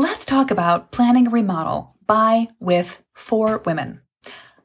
let's talk about planning a remodel by, with, for women.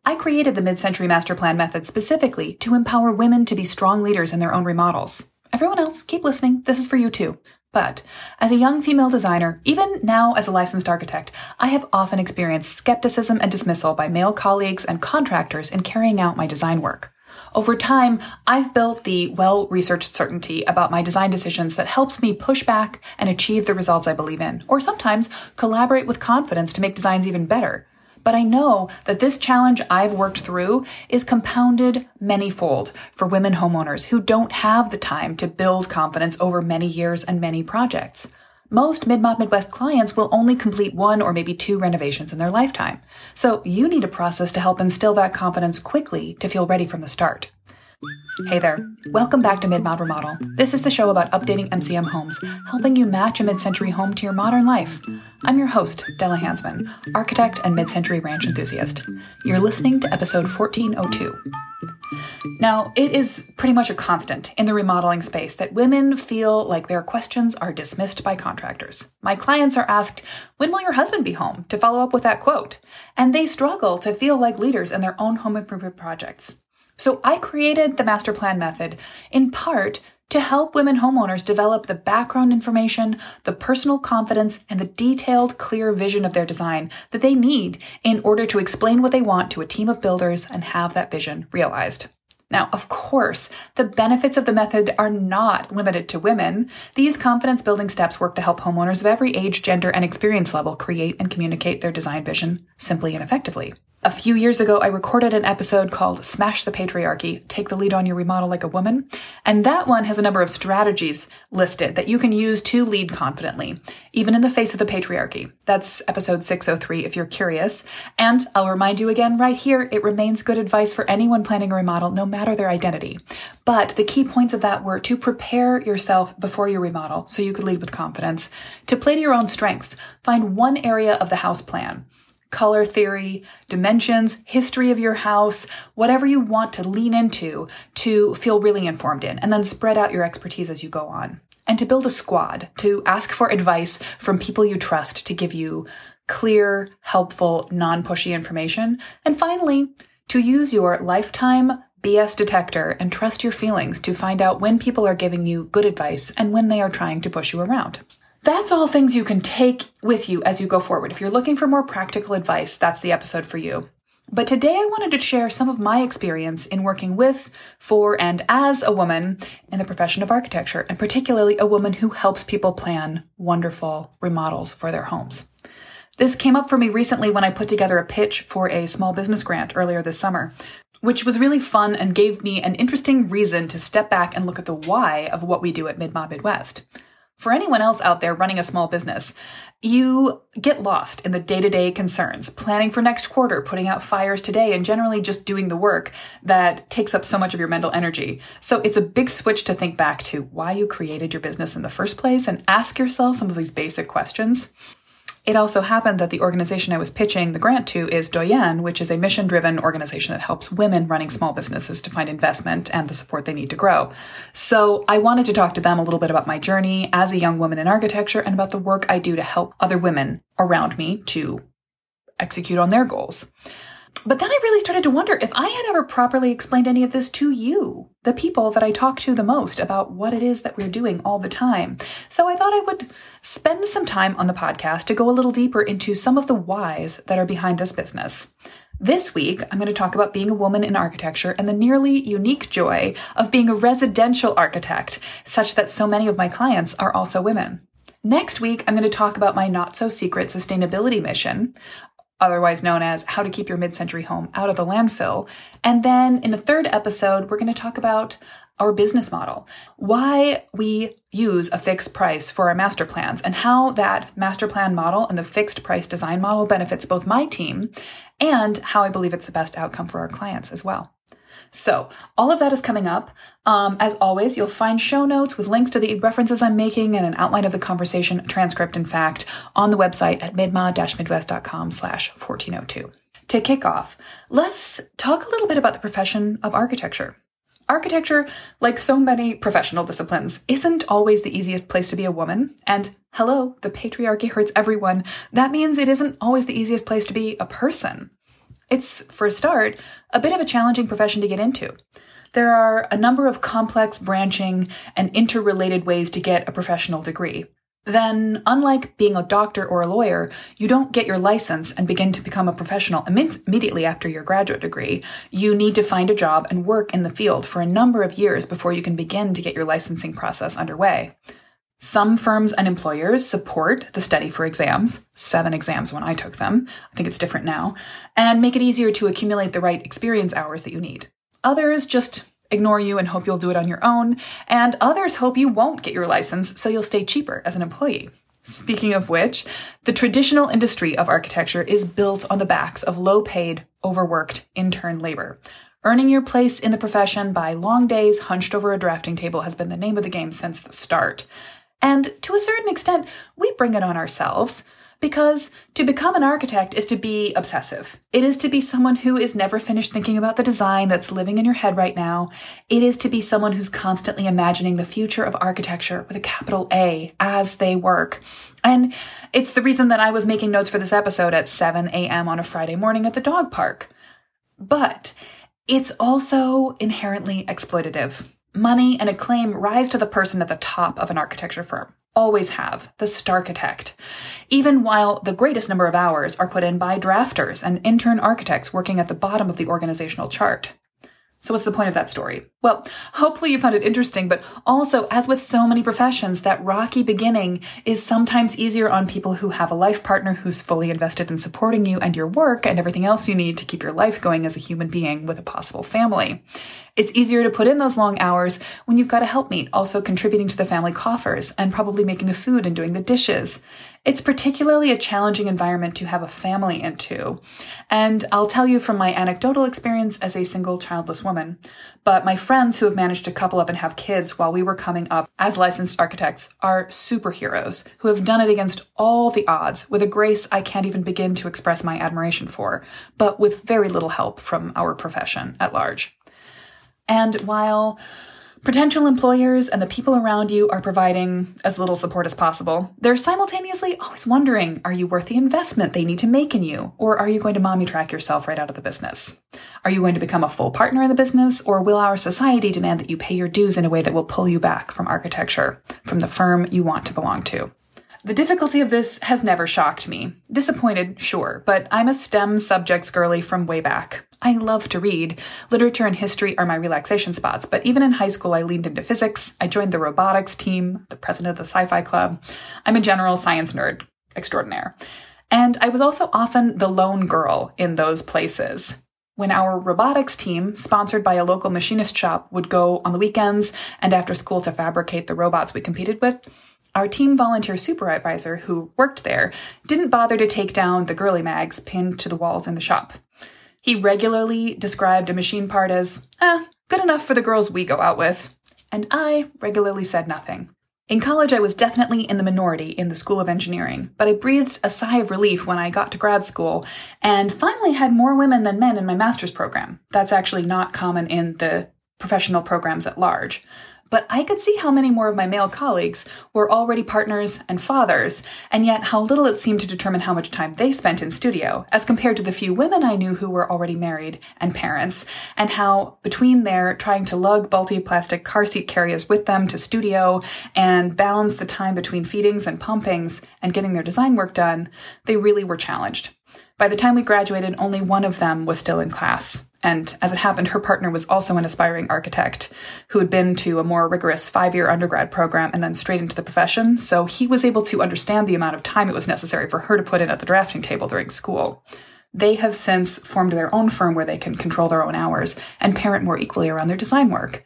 I created the mid century master plan method specifically to empower women to be strong leaders in their own remodels. Everyone else, keep listening. This is for you too. But as a young female designer, even now as a licensed architect, I have often experienced skepticism and dismissal by male colleagues and contractors in carrying out my design work. Over time, I've built the well researched certainty about my design decisions that helps me push back and achieve the results I believe in, or sometimes collaborate with confidence to make designs even better. But I know that this challenge I've worked through is compounded manyfold for women homeowners who don't have the time to build confidence over many years and many projects. Most Mid-Mod Midwest clients will only complete one or maybe two renovations in their lifetime. So you need a process to help instill that confidence quickly to feel ready from the start. Hey there. Welcome back to Mid-Mod Remodel. This is the show about updating MCM homes, helping you match a mid-century home to your modern life. I'm your host, Della Hansmann, architect and mid-century ranch enthusiast. You're listening to episode 1402. Now, it is pretty much a constant in the remodeling space that women feel like their questions are dismissed by contractors. My clients are asked, when will your husband be home to follow up with that quote? And they struggle to feel like leaders in their own home improvement projects. So I created the master plan method in part to help women homeowners develop the background information, the personal confidence, and the detailed, clear vision of their design that they need in order to explain what they want to a team of builders and have that vision realized. Now, of course, the benefits of the method are not limited to women. These confidence building steps work to help homeowners of every age, gender, and experience level create and communicate their design vision simply and effectively. A few years ago, I recorded an episode called Smash the Patriarchy, Take the Lead on Your Remodel Like a Woman. And that one has a number of strategies listed that you can use to lead confidently, even in the face of the patriarchy. That's episode 603 if you're curious. And I'll remind you again right here, it remains good advice for anyone planning a remodel, no matter their identity. But the key points of that were to prepare yourself before you remodel so you could lead with confidence, to play to your own strengths, find one area of the house plan color theory, dimensions, history of your house, whatever you want to lean into to feel really informed in, and then spread out your expertise as you go on. And to build a squad, to ask for advice from people you trust to give you clear, helpful, non pushy information. And finally, to use your lifetime BS detector and trust your feelings to find out when people are giving you good advice and when they are trying to push you around. That's all things you can take with you as you go forward. If you're looking for more practical advice, that's the episode for you. But today I wanted to share some of my experience in working with, for, and as a woman in the profession of architecture, and particularly a woman who helps people plan wonderful remodels for their homes. This came up for me recently when I put together a pitch for a small business grant earlier this summer, which was really fun and gave me an interesting reason to step back and look at the why of what we do at Mid-Mod Midwest. For anyone else out there running a small business, you get lost in the day to day concerns, planning for next quarter, putting out fires today, and generally just doing the work that takes up so much of your mental energy. So it's a big switch to think back to why you created your business in the first place and ask yourself some of these basic questions. It also happened that the organization I was pitching the grant to is Doyenne, which is a mission driven organization that helps women running small businesses to find investment and the support they need to grow. So I wanted to talk to them a little bit about my journey as a young woman in architecture and about the work I do to help other women around me to execute on their goals. But then I really started to wonder if I had ever properly explained any of this to you, the people that I talk to the most about what it is that we're doing all the time. So I thought I would spend some time on the podcast to go a little deeper into some of the whys that are behind this business. This week, I'm going to talk about being a woman in architecture and the nearly unique joy of being a residential architect, such that so many of my clients are also women. Next week, I'm going to talk about my not so secret sustainability mission otherwise known as How to Keep Your Mid Century Home Out of the Landfill. And then in the third episode, we're going to talk about our business model, why we use a fixed price for our master plans, and how that master plan model and the fixed price design model benefits both my team and how I believe it's the best outcome for our clients as well. So all of that is coming up. Um, as always, you'll find show notes with links to the references I'm making and an outline of the conversation, transcript, in fact, on the website at midmod-midwest.com slash 1402. To kick off, let's talk a little bit about the profession of architecture. Architecture, like so many professional disciplines, isn't always the easiest place to be a woman. And hello, the patriarchy hurts everyone. That means it isn't always the easiest place to be a person. It's, for a start, a bit of a challenging profession to get into. There are a number of complex, branching, and interrelated ways to get a professional degree then, unlike being a doctor or a lawyer, you don't get your license and begin to become a professional immediately after your graduate degree. You need to find a job and work in the field for a number of years before you can begin to get your licensing process underway. Some firms and employers support the study for exams, seven exams when I took them, I think it's different now, and make it easier to accumulate the right experience hours that you need. Others just ignore you and hope you'll do it on your own, and others hope you won't get your license so you'll stay cheaper as an employee. Speaking of which, the traditional industry of architecture is built on the backs of low paid, overworked intern labor. Earning your place in the profession by long days hunched over a drafting table has been the name of the game since the start. And to a certain extent, we bring it on ourselves. Because to become an architect is to be obsessive. It is to be someone who is never finished thinking about the design that's living in your head right now. It is to be someone who's constantly imagining the future of architecture with a capital A as they work. And it's the reason that I was making notes for this episode at 7 a.m. on a Friday morning at the dog park. But it's also inherently exploitative. Money and acclaim rise to the person at the top of an architecture firm always have, the starchitect, even while the greatest number of hours are put in by drafters and intern architects working at the bottom of the organizational chart. So, what's the point of that story? Well, hopefully you found it interesting, but also, as with so many professions, that rocky beginning is sometimes easier on people who have a life partner who's fully invested in supporting you and your work and everything else you need to keep your life going as a human being with a possible family. It's easier to put in those long hours when you've got a helpmeet also contributing to the family coffers and probably making the food and doing the dishes. It's particularly a challenging environment to have a family into. And I'll tell you from my anecdotal experience as a single childless woman, but my friends who have managed to couple up and have kids while we were coming up as licensed architects are superheroes who have done it against all the odds with a grace I can't even begin to express my admiration for, but with very little help from our profession at large. And while potential employers and the people around you are providing as little support as possible, they're simultaneously always wondering are you worth the investment they need to make in you? Or are you going to mommy track yourself right out of the business? Are you going to become a full partner in the business? Or will our society demand that you pay your dues in a way that will pull you back from architecture, from the firm you want to belong to? The difficulty of this has never shocked me. Disappointed, sure, but I'm a STEM subjects girly from way back. I love to read. Literature and history are my relaxation spots, but even in high school, I leaned into physics. I joined the robotics team, the president of the sci fi club. I'm a general science nerd extraordinaire. And I was also often the lone girl in those places. When our robotics team, sponsored by a local machinist shop, would go on the weekends and after school to fabricate the robots we competed with, our team volunteer supervisor who worked there didn't bother to take down the girly mags pinned to the walls in the shop. He regularly described a machine part as, eh, good enough for the girls we go out with. And I regularly said nothing. In college, I was definitely in the minority in the School of Engineering, but I breathed a sigh of relief when I got to grad school and finally had more women than men in my master's program. That's actually not common in the professional programs at large but I could see how many more of my male colleagues were already partners and fathers, and yet how little it seemed to determine how much time they spent in studio, as compared to the few women I knew who were already married and parents, and how between their trying to lug bulky plastic car seat carriers with them to studio and balance the time between feedings and pumpings and getting their design work done, they really were challenged. By the time we graduated, only one of them was still in class. And as it happened, her partner was also an aspiring architect who had been to a more rigorous five year undergrad program and then straight into the profession. So he was able to understand the amount of time it was necessary for her to put in at the drafting table during school. They have since formed their own firm where they can control their own hours and parent more equally around their design work.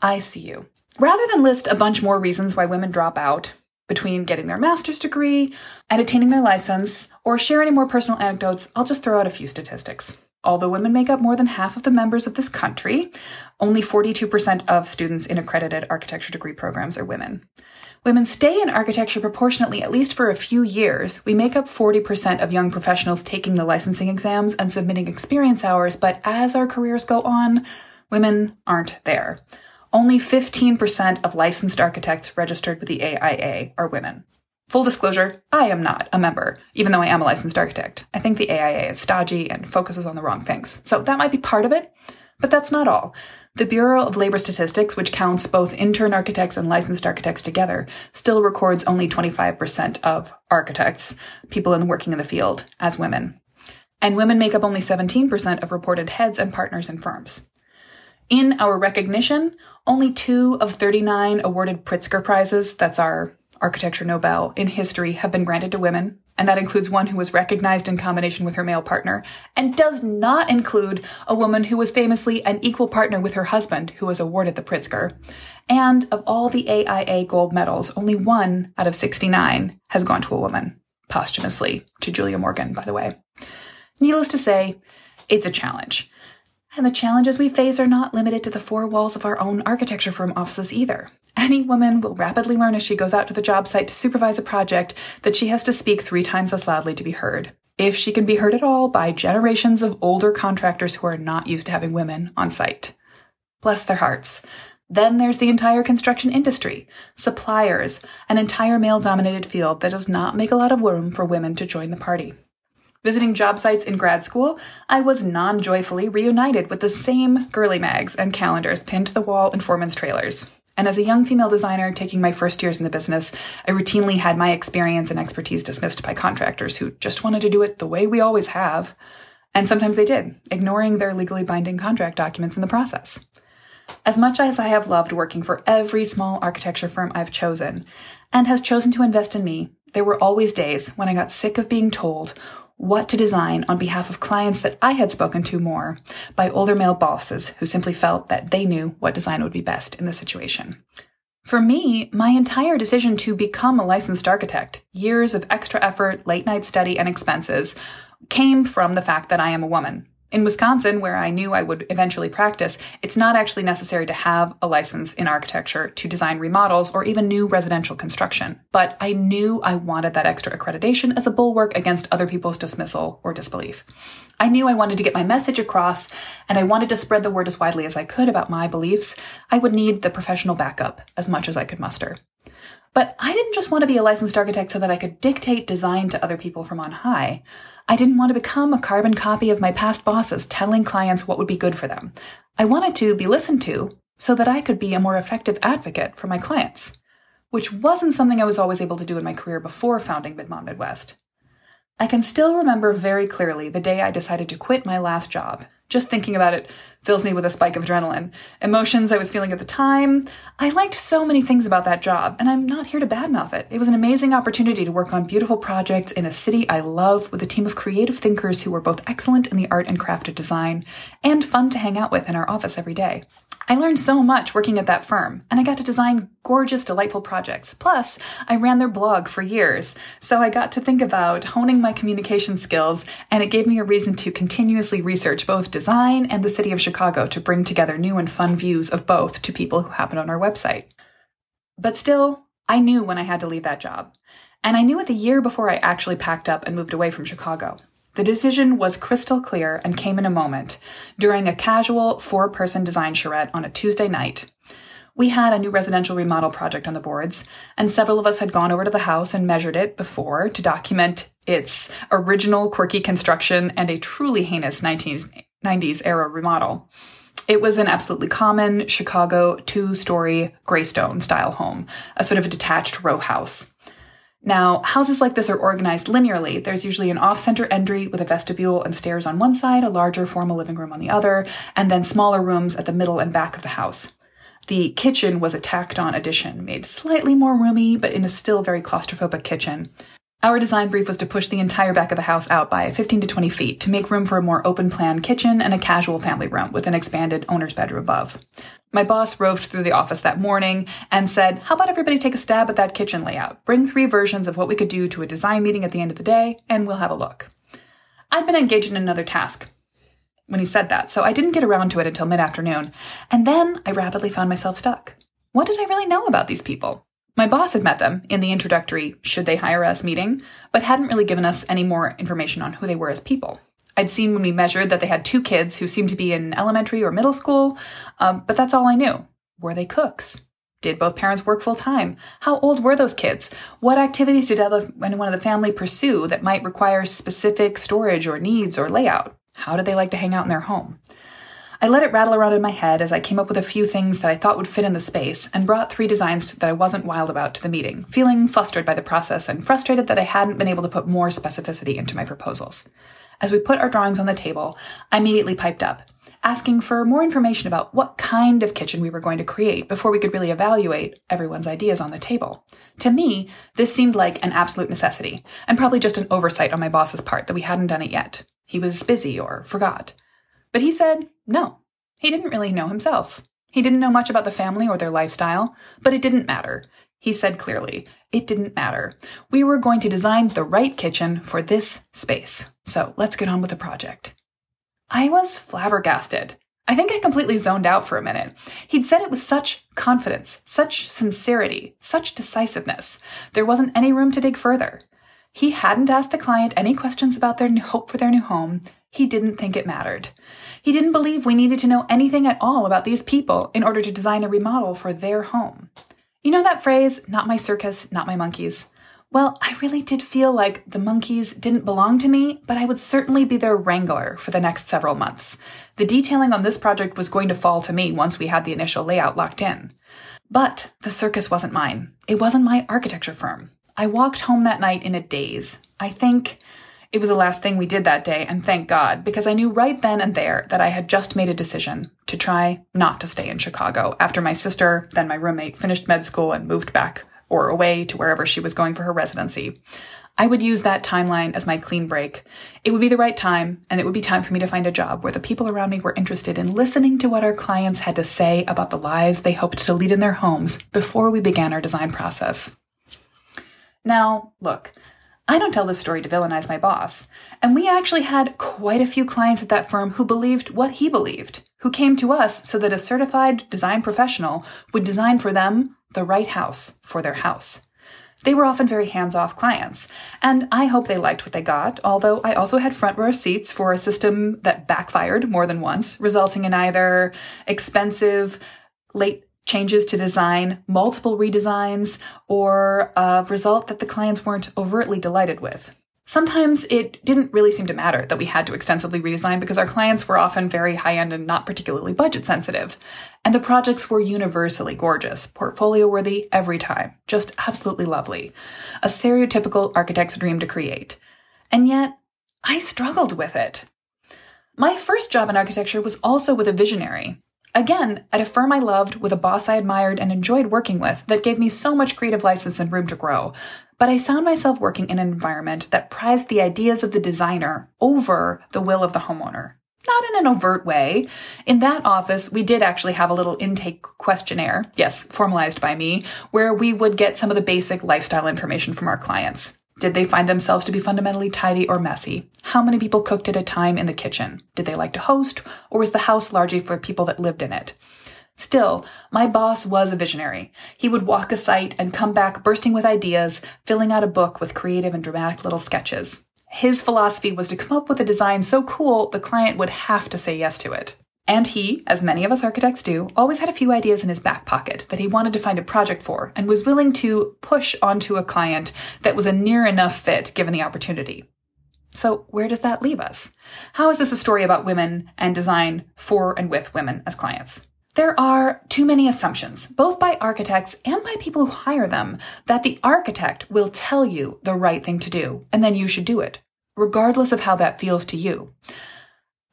I see you. Rather than list a bunch more reasons why women drop out, between getting their master's degree and attaining their license, or share any more personal anecdotes, I'll just throw out a few statistics. Although women make up more than half of the members of this country, only 42% of students in accredited architecture degree programs are women. Women stay in architecture proportionately at least for a few years. We make up 40% of young professionals taking the licensing exams and submitting experience hours, but as our careers go on, Women aren't there. Only 15% of licensed architects registered with the AIA are women. Full disclosure, I am not a member, even though I am a licensed architect. I think the AIA is stodgy and focuses on the wrong things. So that might be part of it, but that's not all. The Bureau of Labor Statistics, which counts both intern architects and licensed architects together, still records only 25% of architects, people in working in the field, as women. And women make up only 17% of reported heads and partners in firms. In our recognition, only two of 39 awarded Pritzker Prizes, that's our Architecture Nobel, in history have been granted to women, and that includes one who was recognized in combination with her male partner, and does not include a woman who was famously an equal partner with her husband who was awarded the Pritzker. And of all the AIA gold medals, only one out of 69 has gone to a woman, posthumously, to Julia Morgan, by the way. Needless to say, it's a challenge. And the challenges we face are not limited to the four walls of our own architecture firm offices either. Any woman will rapidly learn as she goes out to the job site to supervise a project that she has to speak three times as loudly to be heard. If she can be heard at all by generations of older contractors who are not used to having women on site. Bless their hearts. Then there's the entire construction industry, suppliers, an entire male dominated field that does not make a lot of room for women to join the party. Visiting job sites in grad school, I was non joyfully reunited with the same girly mags and calendars pinned to the wall in foreman's trailers. And as a young female designer taking my first years in the business, I routinely had my experience and expertise dismissed by contractors who just wanted to do it the way we always have. And sometimes they did, ignoring their legally binding contract documents in the process. As much as I have loved working for every small architecture firm I've chosen, and has chosen to invest in me, there were always days when I got sick of being told what to design on behalf of clients that I had spoken to more by older male bosses who simply felt that they knew what design would be best in the situation. For me, my entire decision to become a licensed architect, years of extra effort, late night study, and expenses, came from the fact that I am a woman. In Wisconsin, where I knew I would eventually practice, it's not actually necessary to have a license in architecture to design remodels or even new residential construction. But I knew I wanted that extra accreditation as a bulwark against other people's dismissal or disbelief. I knew I wanted to get my message across and I wanted to spread the word as widely as I could about my beliefs. I would need the professional backup as much as I could muster. But I didn't just want to be a licensed architect so that I could dictate design to other people from on high. I didn't want to become a carbon copy of my past bosses telling clients what would be good for them. I wanted to be listened to so that I could be a more effective advocate for my clients, which wasn't something I was always able to do in my career before founding Midmod Midwest. I can still remember very clearly the day I decided to quit my last job just thinking about it fills me with a spike of adrenaline. Emotions I was feeling at the time. I liked so many things about that job, and I'm not here to badmouth it. It was an amazing opportunity to work on beautiful projects in a city I love with a team of creative thinkers who were both excellent in the art and craft of design and fun to hang out with in our office every day. I learned so much working at that firm, and I got to design gorgeous, delightful projects. Plus, I ran their blog for years, so I got to think about honing my communication skills, and it gave me a reason to continuously research both design and the city of Chicago to bring together new and fun views of both to people who happen on our website. But still, I knew when I had to leave that job, and I knew it the year before I actually packed up and moved away from Chicago. The decision was crystal clear and came in a moment during a casual four person design charrette on a Tuesday night. We had a new residential remodel project on the boards, and several of us had gone over to the house and measured it before to document its original quirky construction and a truly heinous 1990s era remodel. It was an absolutely common Chicago two story graystone style home, a sort of a detached row house. Now, houses like this are organized linearly. There's usually an off center entry with a vestibule and stairs on one side, a larger formal living room on the other, and then smaller rooms at the middle and back of the house. The kitchen was a tacked on addition, made slightly more roomy, but in a still very claustrophobic kitchen. Our design brief was to push the entire back of the house out by 15 to 20 feet to make room for a more open plan kitchen and a casual family room with an expanded owner's bedroom above. My boss roved through the office that morning and said, How about everybody take a stab at that kitchen layout? Bring three versions of what we could do to a design meeting at the end of the day, and we'll have a look. I'd been engaged in another task when he said that, so I didn't get around to it until mid afternoon, and then I rapidly found myself stuck. What did I really know about these people? My boss had met them in the introductory should they hire us meeting, but hadn't really given us any more information on who they were as people. I'd seen when we measured that they had two kids who seemed to be in elementary or middle school, um, but that's all I knew. Were they cooks? Did both parents work full time? How old were those kids? What activities did anyone of the family pursue that might require specific storage or needs or layout? How did they like to hang out in their home? I let it rattle around in my head as I came up with a few things that I thought would fit in the space and brought three designs that I wasn't wild about to the meeting, feeling flustered by the process and frustrated that I hadn't been able to put more specificity into my proposals. As we put our drawings on the table, I immediately piped up, asking for more information about what kind of kitchen we were going to create before we could really evaluate everyone's ideas on the table. To me, this seemed like an absolute necessity, and probably just an oversight on my boss's part that we hadn't done it yet. He was busy or forgot. But he said no. He didn't really know himself. He didn't know much about the family or their lifestyle, but it didn't matter. He said clearly, it didn't matter. We were going to design the right kitchen for this space. So let's get on with the project. I was flabbergasted. I think I completely zoned out for a minute. He'd said it with such confidence, such sincerity, such decisiveness. There wasn't any room to dig further. He hadn't asked the client any questions about their hope for their new home. He didn't think it mattered. He didn't believe we needed to know anything at all about these people in order to design a remodel for their home. You know that phrase, not my circus, not my monkeys? Well, I really did feel like the monkeys didn't belong to me, but I would certainly be their wrangler for the next several months. The detailing on this project was going to fall to me once we had the initial layout locked in. But the circus wasn't mine. It wasn't my architecture firm. I walked home that night in a daze. I think it was the last thing we did that day, and thank God, because I knew right then and there that I had just made a decision to try not to stay in Chicago after my sister, then my roommate, finished med school and moved back or away to wherever she was going for her residency. I would use that timeline as my clean break. It would be the right time, and it would be time for me to find a job where the people around me were interested in listening to what our clients had to say about the lives they hoped to lead in their homes before we began our design process. Now, look, I don't tell this story to villainize my boss. And we actually had quite a few clients at that firm who believed what he believed, who came to us so that a certified design professional would design for them the right house for their house. They were often very hands off clients, and I hope they liked what they got, although I also had front row seats for a system that backfired more than once, resulting in either expensive, late changes to design, multiple redesigns, or a result that the clients weren't overtly delighted with. Sometimes it didn't really seem to matter that we had to extensively redesign because our clients were often very high end and not particularly budget sensitive. And the projects were universally gorgeous, portfolio worthy every time, just absolutely lovely. A stereotypical architect's dream to create. And yet, I struggled with it. My first job in architecture was also with a visionary, Again, at a firm I loved, with a boss I admired and enjoyed working with that gave me so much creative license and room to grow. But I found myself working in an environment that prized the ideas of the designer over the will of the homeowner. Not in an overt way. In that office, we did actually have a little intake questionnaire, yes, formalized by me, where we would get some of the basic lifestyle information from our clients. Did they find themselves to be fundamentally tidy or messy? How many people cooked at a time in the kitchen? Did they like to host, or was the house largely for people that lived in it? Still, my boss was a visionary. He would walk a site and come back bursting with ideas, filling out a book with creative and dramatic little sketches. His philosophy was to come up with a design so cool the client would have to say yes to it. And he, as many of us architects do, always had a few ideas in his back pocket that he wanted to find a project for and was willing to push onto a client that was a near enough fit given the opportunity. So, where does that leave us? How is this a story about women and design for and with women as clients? There are too many assumptions, both by architects and by people who hire them, that the architect will tell you the right thing to do, and then you should do it, regardless of how that feels to you.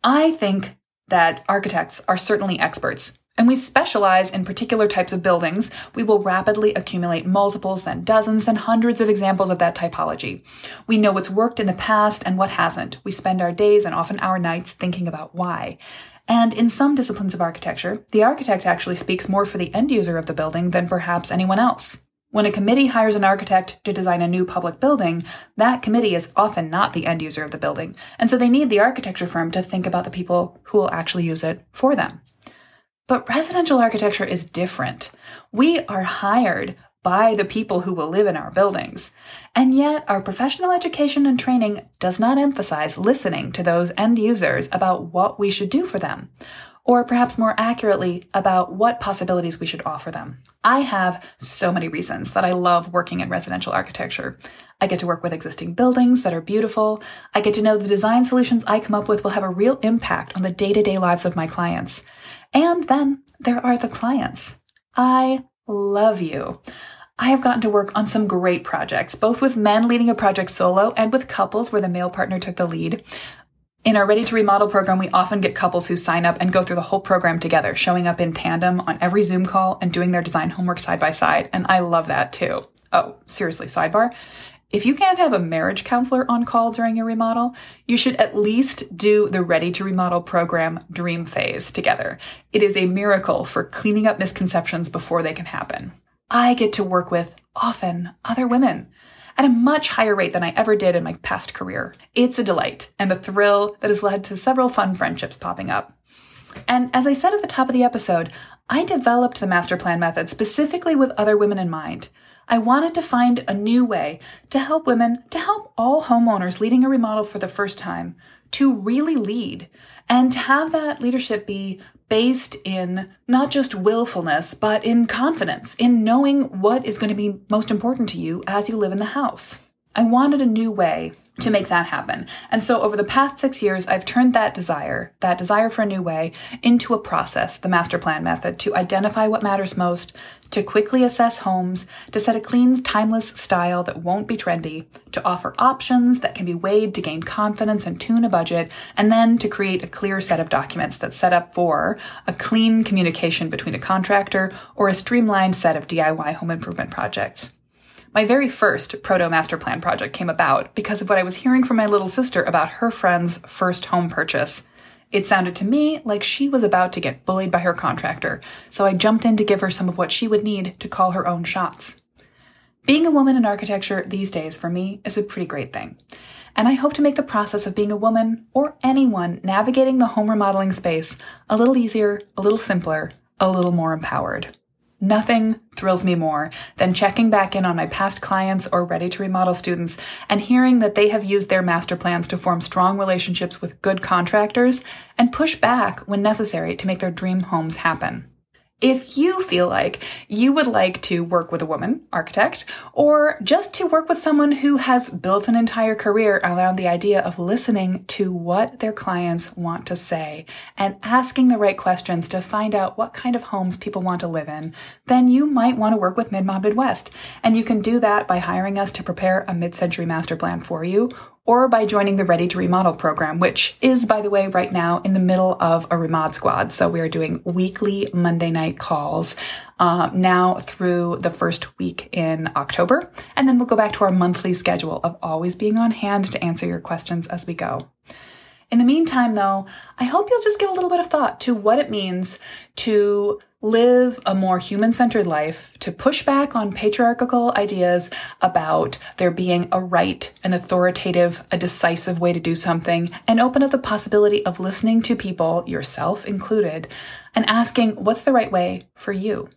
I think that architects are certainly experts. And we specialize in particular types of buildings. We will rapidly accumulate multiples, then dozens, then hundreds of examples of that typology. We know what's worked in the past and what hasn't. We spend our days and often our nights thinking about why. And in some disciplines of architecture, the architect actually speaks more for the end user of the building than perhaps anyone else. When a committee hires an architect to design a new public building, that committee is often not the end user of the building, and so they need the architecture firm to think about the people who will actually use it for them. But residential architecture is different. We are hired by the people who will live in our buildings. And yet, our professional education and training does not emphasize listening to those end users about what we should do for them or perhaps more accurately, about what possibilities we should offer them. I have so many reasons that I love working in residential architecture. I get to work with existing buildings that are beautiful. I get to know the design solutions I come up with will have a real impact on the day to day lives of my clients. And then there are the clients. I love you. I have gotten to work on some great projects, both with men leading a project solo and with couples where the male partner took the lead. In our Ready to Remodel program, we often get couples who sign up and go through the whole program together, showing up in tandem on every Zoom call and doing their design homework side by side. And I love that too. Oh, seriously, sidebar. If you can't have a marriage counselor on call during your remodel, you should at least do the Ready to Remodel program dream phase together. It is a miracle for cleaning up misconceptions before they can happen. I get to work with often other women at a much higher rate than I ever did in my past career. It's a delight and a thrill that has led to several fun friendships popping up. And as I said at the top of the episode, I developed the master plan method specifically with other women in mind. I wanted to find a new way to help women, to help all homeowners leading a remodel for the first time, to really lead and to have that leadership be based in not just willfulness, but in confidence, in knowing what is going to be most important to you as you live in the house. I wanted a new way to make that happen. And so over the past six years, I've turned that desire, that desire for a new way, into a process, the master plan method, to identify what matters most, to quickly assess homes, to set a clean, timeless style that won't be trendy, to offer options that can be weighed to gain confidence and tune a budget, and then to create a clear set of documents that set up for a clean communication between a contractor or a streamlined set of DIY home improvement projects. My very first proto master plan project came about because of what I was hearing from my little sister about her friend's first home purchase. It sounded to me like she was about to get bullied by her contractor, so I jumped in to give her some of what she would need to call her own shots. Being a woman in architecture these days for me is a pretty great thing. And I hope to make the process of being a woman or anyone navigating the home remodeling space a little easier, a little simpler, a little more empowered. Nothing thrills me more than checking back in on my past clients or ready to remodel students and hearing that they have used their master plans to form strong relationships with good contractors and push back when necessary to make their dream homes happen. If you feel like you would like to work with a woman architect or just to work with someone who has built an entire career around the idea of listening to what their clients want to say and asking the right questions to find out what kind of homes people want to live in, then you might want to work with Midmod Midwest. And you can do that by hiring us to prepare a mid-century master plan for you or by joining the Ready to Remodel program, which is, by the way, right now in the middle of a remod squad. So we are doing weekly Monday night calls uh, now through the first week in October. And then we'll go back to our monthly schedule of always being on hand to answer your questions as we go. In the meantime, though, I hope you'll just give a little bit of thought to what it means to live a more human centered life, to push back on patriarchal ideas about there being a right, an authoritative, a decisive way to do something, and open up the possibility of listening to people, yourself included, and asking what's the right way for you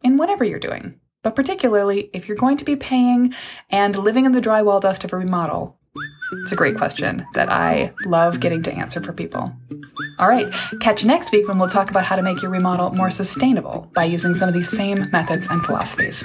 in whatever you're doing. But particularly if you're going to be paying and living in the drywall dust of a remodel, it's a great question that I love getting to answer for people. All right, catch you next week when we'll talk about how to make your remodel more sustainable by using some of these same methods and philosophies.